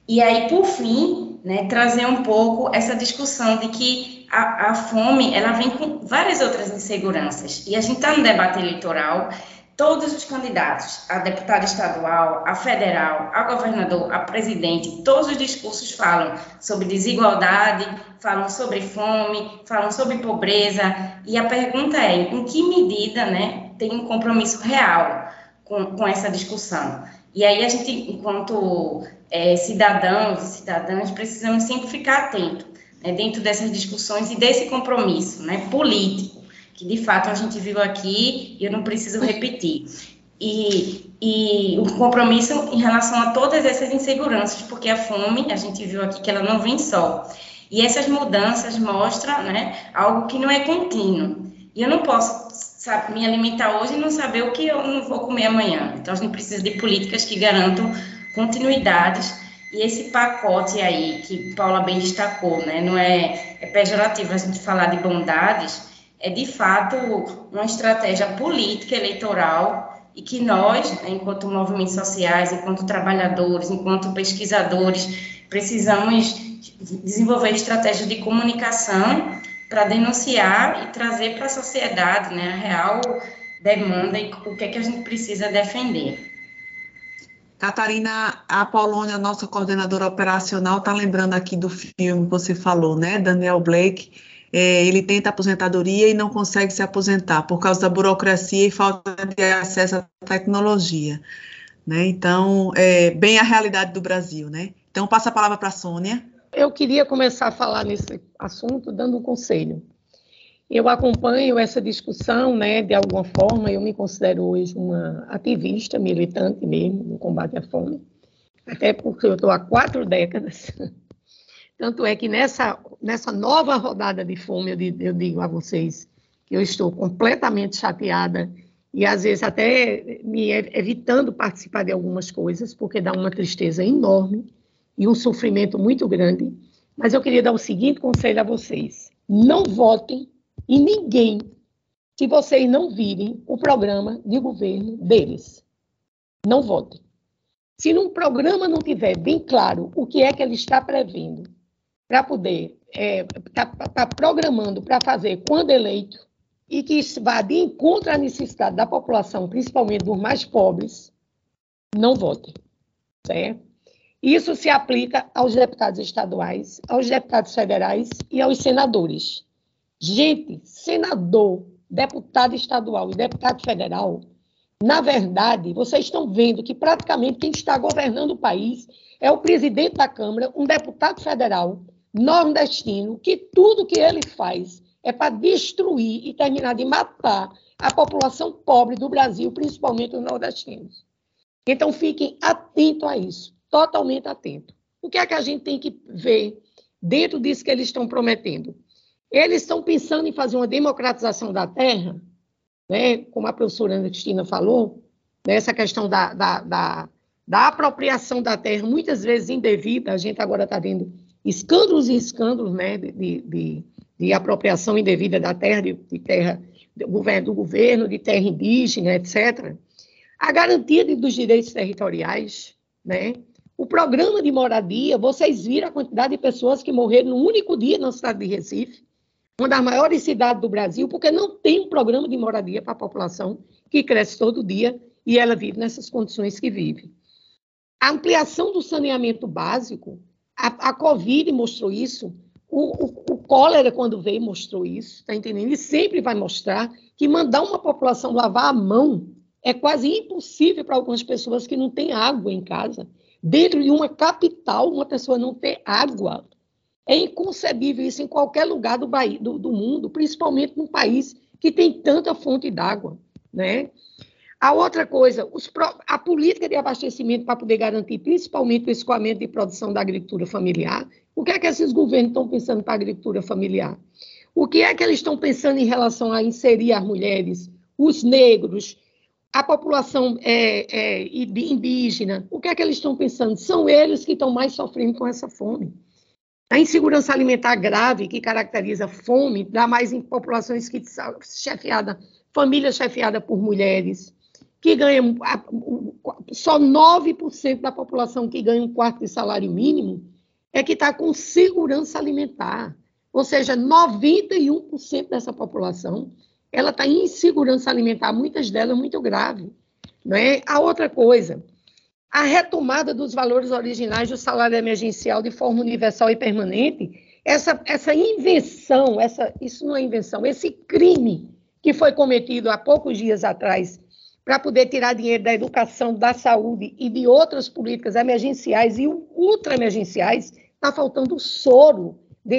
Speaker 3: E aí, por fim, né, trazer um pouco essa discussão de que a, a fome ela vem com várias outras inseguranças. E a gente está no debate eleitoral, todos os candidatos, a deputada estadual, a federal, a governador, a presidente, todos os discursos falam sobre desigualdade, falam sobre fome, falam sobre pobreza. E a pergunta é: em que medida né, tem um compromisso real com, com essa discussão? E aí a gente, enquanto é, cidadãos e cidadãs, precisamos sempre ficar atentos né, dentro dessas discussões e desse compromisso né, político, que de fato a gente viu aqui e eu não preciso repetir. E, e o compromisso em relação a todas essas inseguranças, porque a fome, a gente viu aqui que ela não vem só. E essas mudanças mostram né, algo que não é contínuo. E eu não posso sabe, me alimentar hoje e não saber o que eu não vou comer amanhã. Então, a gente precisa de políticas que garantam continuidades. E esse pacote aí, que Paula bem destacou, né, não é, é pejorativo a gente falar de bondades, é de fato uma estratégia política eleitoral e que nós, enquanto movimentos sociais, enquanto trabalhadores, enquanto pesquisadores, precisamos desenvolver estratégias de comunicação para denunciar e trazer para a sociedade né, a real demanda e o que, é que a gente precisa defender.
Speaker 2: Catarina, a Polônia, nossa coordenadora operacional, está lembrando aqui do filme que você falou, né? Daniel Blake. É, ele tenta aposentadoria e não consegue se aposentar por causa da burocracia e falta de acesso à tecnologia. Né? Então, é bem a realidade do Brasil. Né? Então, passa a palavra para a Sônia.
Speaker 4: Eu queria começar a falar nesse assunto dando um conselho. Eu acompanho essa discussão, né, de alguma forma, eu me considero hoje uma ativista, militante mesmo, no combate à fome, até porque eu estou há quatro décadas. Tanto é que nessa, nessa nova rodada de fome, eu, eu digo a vocês que eu estou completamente chateada e às vezes até me evitando participar de algumas coisas, porque dá uma tristeza enorme e um sofrimento muito grande. Mas eu queria dar o seguinte conselho a vocês: não votem em ninguém se vocês não virem o programa de governo deles. Não votem. Se num programa não tiver bem claro o que é que ele está prevendo para poder é, tá, tá programando para fazer quando eleito e que vá de encontro à necessidade da população, principalmente dos mais pobres, não votem, certo? Isso se aplica aos deputados estaduais, aos deputados federais e aos senadores. Gente, senador, deputado estadual e deputado federal, na verdade, vocês estão vendo que praticamente quem está governando o país é o presidente da Câmara, um deputado federal, nordestino que tudo que ele faz é para destruir e terminar de matar a população pobre do Brasil, principalmente os nordestinos. Então, fiquem atentos a isso, totalmente atentos. O que é que a gente tem que ver dentro disso que eles estão prometendo? Eles estão pensando em fazer uma democratização da terra, né, como a professora Ana Cristina falou, nessa questão da, da, da, da apropriação da terra, muitas vezes indevida, a gente agora está vendo escândalos e escândalos né, de, de, de apropriação indevida da terra, de, de terra do governo, do governo, de terra indígena, etc. A garantia de, dos direitos territoriais, né? O programa de moradia, vocês viram a quantidade de pessoas que morreram num único dia na cidade de Recife, uma das maiores cidades do Brasil, porque não tem um programa de moradia para a população que cresce todo dia e ela vive nessas condições que vive. A ampliação do saneamento básico, a, a Covid mostrou isso, o, o, o, cólera, quando veio, mostrou isso, está entendendo? E sempre vai mostrar que mandar uma população lavar a mão é quase impossível para algumas pessoas que não têm água em casa. Dentro de uma capital, uma pessoa não ter água. É inconcebível isso em qualquer lugar do, do, do mundo, principalmente num país que tem tanta fonte d'água. Né? A outra coisa, os, a política de abastecimento para poder garantir principalmente o escoamento de produção da agricultura familiar. O que é que esses governos estão pensando para a agricultura familiar? O que é que eles estão pensando em relação a inserir as mulheres, os negros, a população é, é, indígena? O que é que eles estão pensando? São eles que estão mais sofrendo com essa fome. A insegurança alimentar grave que caracteriza fome dá mais em populações que chefiada, família chefiada por mulheres que ganham só 9% da população que ganha um quarto de salário mínimo é que está com segurança alimentar. Ou seja, 91% dessa população ela está em insegurança alimentar, muitas delas muito grave. Não é? A outra coisa, a retomada dos valores originais do salário emergencial de forma universal e permanente, essa, essa invenção, essa, isso não é invenção, esse crime que foi cometido há poucos dias atrás para poder tirar dinheiro da educação, da saúde e de outras políticas emergenciais e ultra-emergenciais, está faltando soro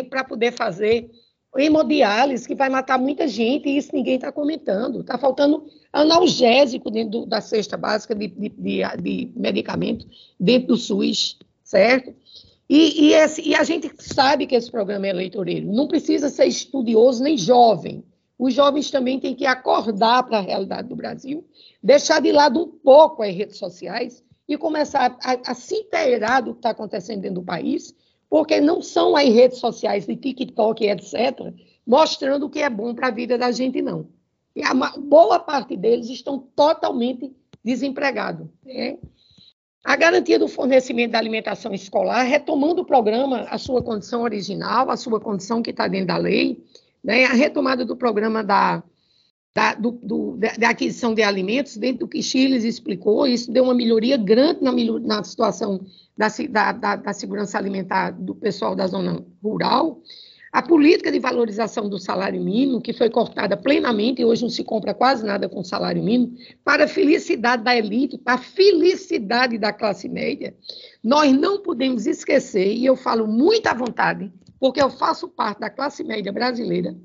Speaker 4: para poder fazer hemodiálise, que vai matar muita gente, e isso ninguém está comentando. Está faltando analgésico dentro do, da cesta básica de, de, de, de, medicamento, dentro do SUS, certo? E, e, esse, e a gente sabe que esse programa é eleitoreiro. Não precisa ser estudioso nem jovem. Os jovens também têm que acordar para a realidade do Brasil deixar de lado um pouco as redes sociais e começar a, a se inteirar do que está acontecendo dentro do país, porque não são as redes sociais de TikTok, etc., mostrando o que é bom para a vida da gente, não. E a boa parte deles estão totalmente desempregados. Né? A garantia do fornecimento da alimentação escolar, retomando o programa, a sua condição original, a sua condição que está dentro da lei, né? a retomada do programa da da, do, do, da, aquisição de alimentos, dentro do que Chiles explicou, isso deu uma melhoria grande na, na situação da, da, da, segurança alimentar do pessoal da zona rural. A política de valorização do salário mínimo, que foi cortada plenamente, e hoje não se compra quase nada com salário mínimo, para a felicidade da elite, para a felicidade da classe média. Nós não podemos esquecer, e eu falo muito à vontade, porque eu faço parte da classe média brasileira,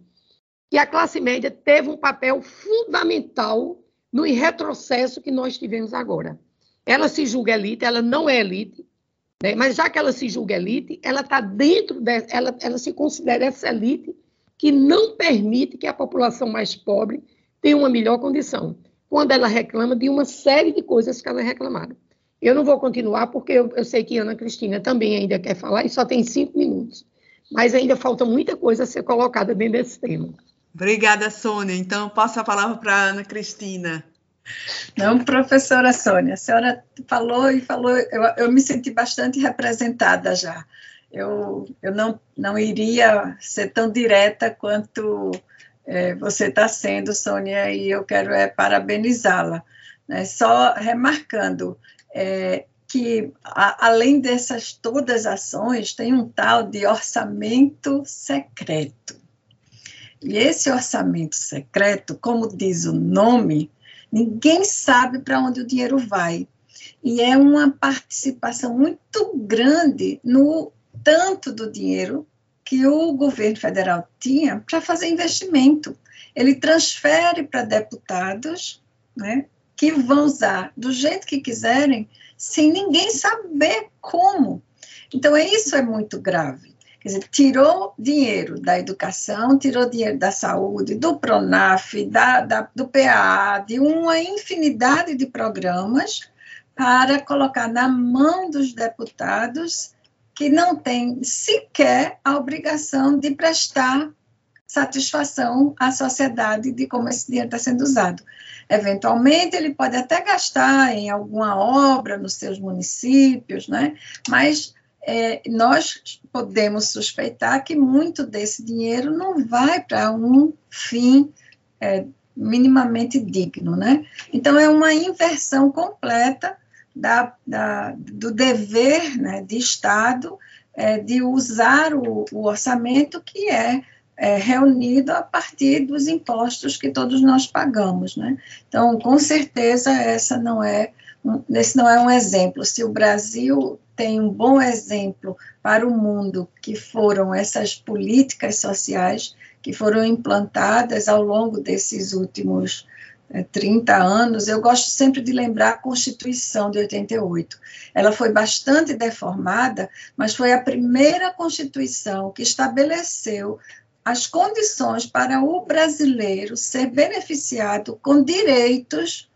Speaker 4: que a classe média teve um papel fundamental no retrocesso que nós tivemos agora. Ela se julga elite, ela não é elite, né? mas já que ela se julga elite, ela está dentro, de, ela, ela se considera essa elite que não permite que a população mais pobre tenha uma melhor condição, quando ela reclama de uma série de coisas que ela reclamaram. Eu não vou continuar, porque eu, eu sei que Ana Cristina também ainda quer falar, e só tem cinco minutos. Mas ainda falta muita coisa a ser colocada dentro desse tema.
Speaker 2: Obrigada, Sônia. Então, passo a palavra para a Ana Cristina.
Speaker 5: Não, professora Sônia, a senhora falou e falou, eu, eu me senti bastante representada já. Eu, eu não, não iria ser tão direta quanto é, você está sendo, Sônia, e eu quero é, parabenizá-la. Né? Só remarcando é, que, a, além dessas todas as ações, tem um tal de orçamento secreto. E esse orçamento secreto, como diz o nome, ninguém sabe para onde o dinheiro vai. E é uma participação muito grande no tanto do dinheiro que o governo federal tinha para fazer investimento. Ele transfere para deputados, né, que vão usar do jeito que quiserem, sem ninguém saber como. Então, isso é muito grave. Quer dizer, tirou dinheiro da educação, tirou dinheiro da saúde, do PRONAF, da, da, do PAA, de uma infinidade de programas para colocar na mão dos deputados que não têm sequer a obrigação de prestar satisfação à sociedade de como esse dinheiro está sendo usado. Eventualmente, ele pode até gastar em alguma obra nos seus municípios, né? mas é, nós podemos suspeitar que muito desse dinheiro não vai para um fim é, minimamente digno, né? Então, é uma inversão completa da, da do dever né, de Estado é, de usar o, o orçamento que é, é, reunido a partir dos impostos que todos nós pagamos, né? Então, com certeza, essa não é esse não é um exemplo. Se o Brasil tem um bom exemplo para o mundo, que foram essas políticas sociais que foram implantadas ao longo desses últimos é, 30 anos, eu gosto sempre de lembrar a Constituição de 88. Ela foi bastante deformada, mas foi a primeira Constituição que estabeleceu as condições para o brasileiro ser beneficiado com direitos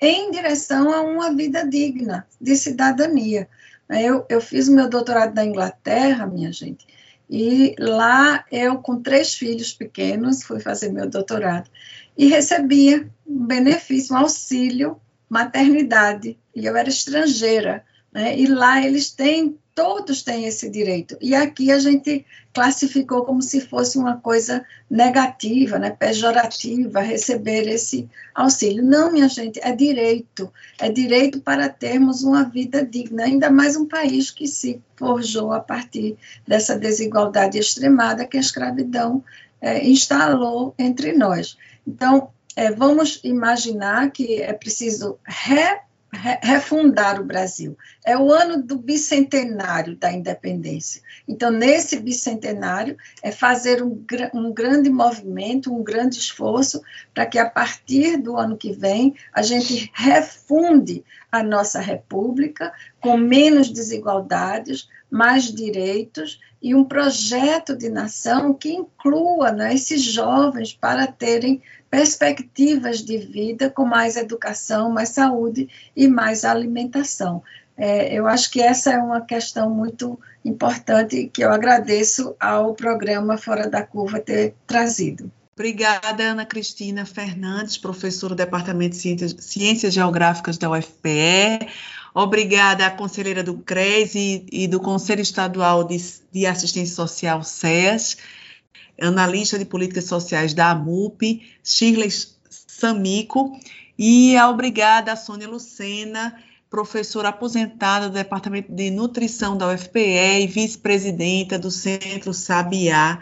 Speaker 5: em direção a uma vida digna, de cidadania. Eu, eu fiz o meu doutorado na Inglaterra, minha gente, e lá eu, com três filhos pequenos, fui fazer meu doutorado e recebia um benefício, um auxílio maternidade, e eu era estrangeira, né? e lá eles têm todos têm esse direito. E aqui a gente classificou como se fosse uma coisa negativa, né, pejorativa, receber esse auxílio. Não, minha gente, é direito. É direito para termos uma vida digna, ainda mais um país que se forjou a partir dessa desigualdade extremada que a escravidão é, instalou entre nós. Então, é, vamos imaginar que é preciso re refundar o Brasil. É o ano do bicentenário da independência. Então, nesse bicentenário, é fazer um, um grande movimento, um grande esforço para que, a partir do ano que vem, a gente refunde a nossa república com menos desigualdades, mais direitos e um projeto de nação que inclua né, esses jovens para terem perspectivas de vida com mais educação, mais saúde e mais alimentação. É, eu acho que essa é uma questão muito importante que eu agradeço ao programa Fora da Curva ter trazido.
Speaker 2: Obrigada, Ana Cristina Fernandes, professora do Departamento de Ciências, Ciências Geográficas da UFPE. Obrigada à conselheira do CRES e, e do Conselho Estadual de, de Assistência Social, SEAS analista de políticas sociais da AMUP, Shirley Samico, e a obrigada a Sônia Lucena, professora aposentada do Departamento de Nutrição da UFPE e vice-presidenta do Centro Sabiá,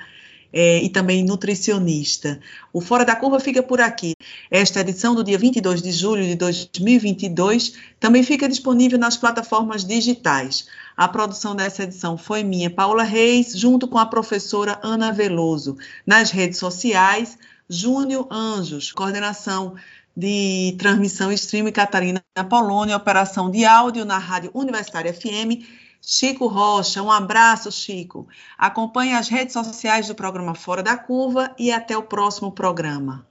Speaker 2: é, e também nutricionista. O Fora da Curva fica por aqui. Esta edição do dia 22 de julho de 2022 também fica disponível nas plataformas digitais. A produção dessa edição foi minha, Paula Reis, junto com a professora Ana Veloso. Nas redes sociais, Júnior Anjos, coordenação de transmissão streaming Catarina Polônia, operação de áudio na Rádio Universitária FM Chico Rocha. Um abraço, Chico. Acompanhe as redes sociais do programa Fora da Curva e até o próximo programa.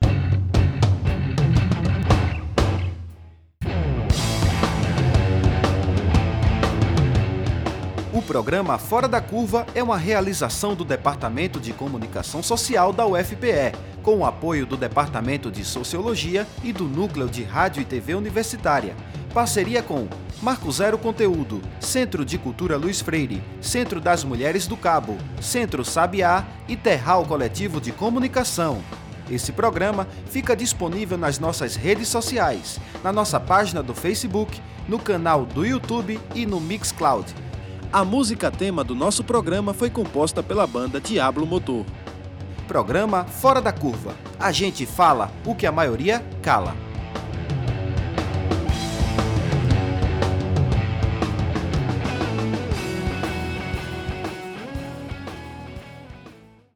Speaker 1: O programa Fora da Curva é uma realização do Departamento de Comunicação Social da UFPE, com o apoio do Departamento de Sociologia e do Núcleo de Rádio e TV Universitária. Parceria com Marco Zero Conteúdo, Centro de Cultura Luiz Freire, Centro das Mulheres do Cabo, Centro Sabiá e Terral Coletivo de Comunicação. Esse programa fica disponível nas nossas redes sociais, na nossa página do Facebook, no canal do YouTube e no Mixcloud. A música tema do nosso programa foi composta pela banda Diablo Motor. Programa Fora da Curva. A gente fala o que a maioria cala.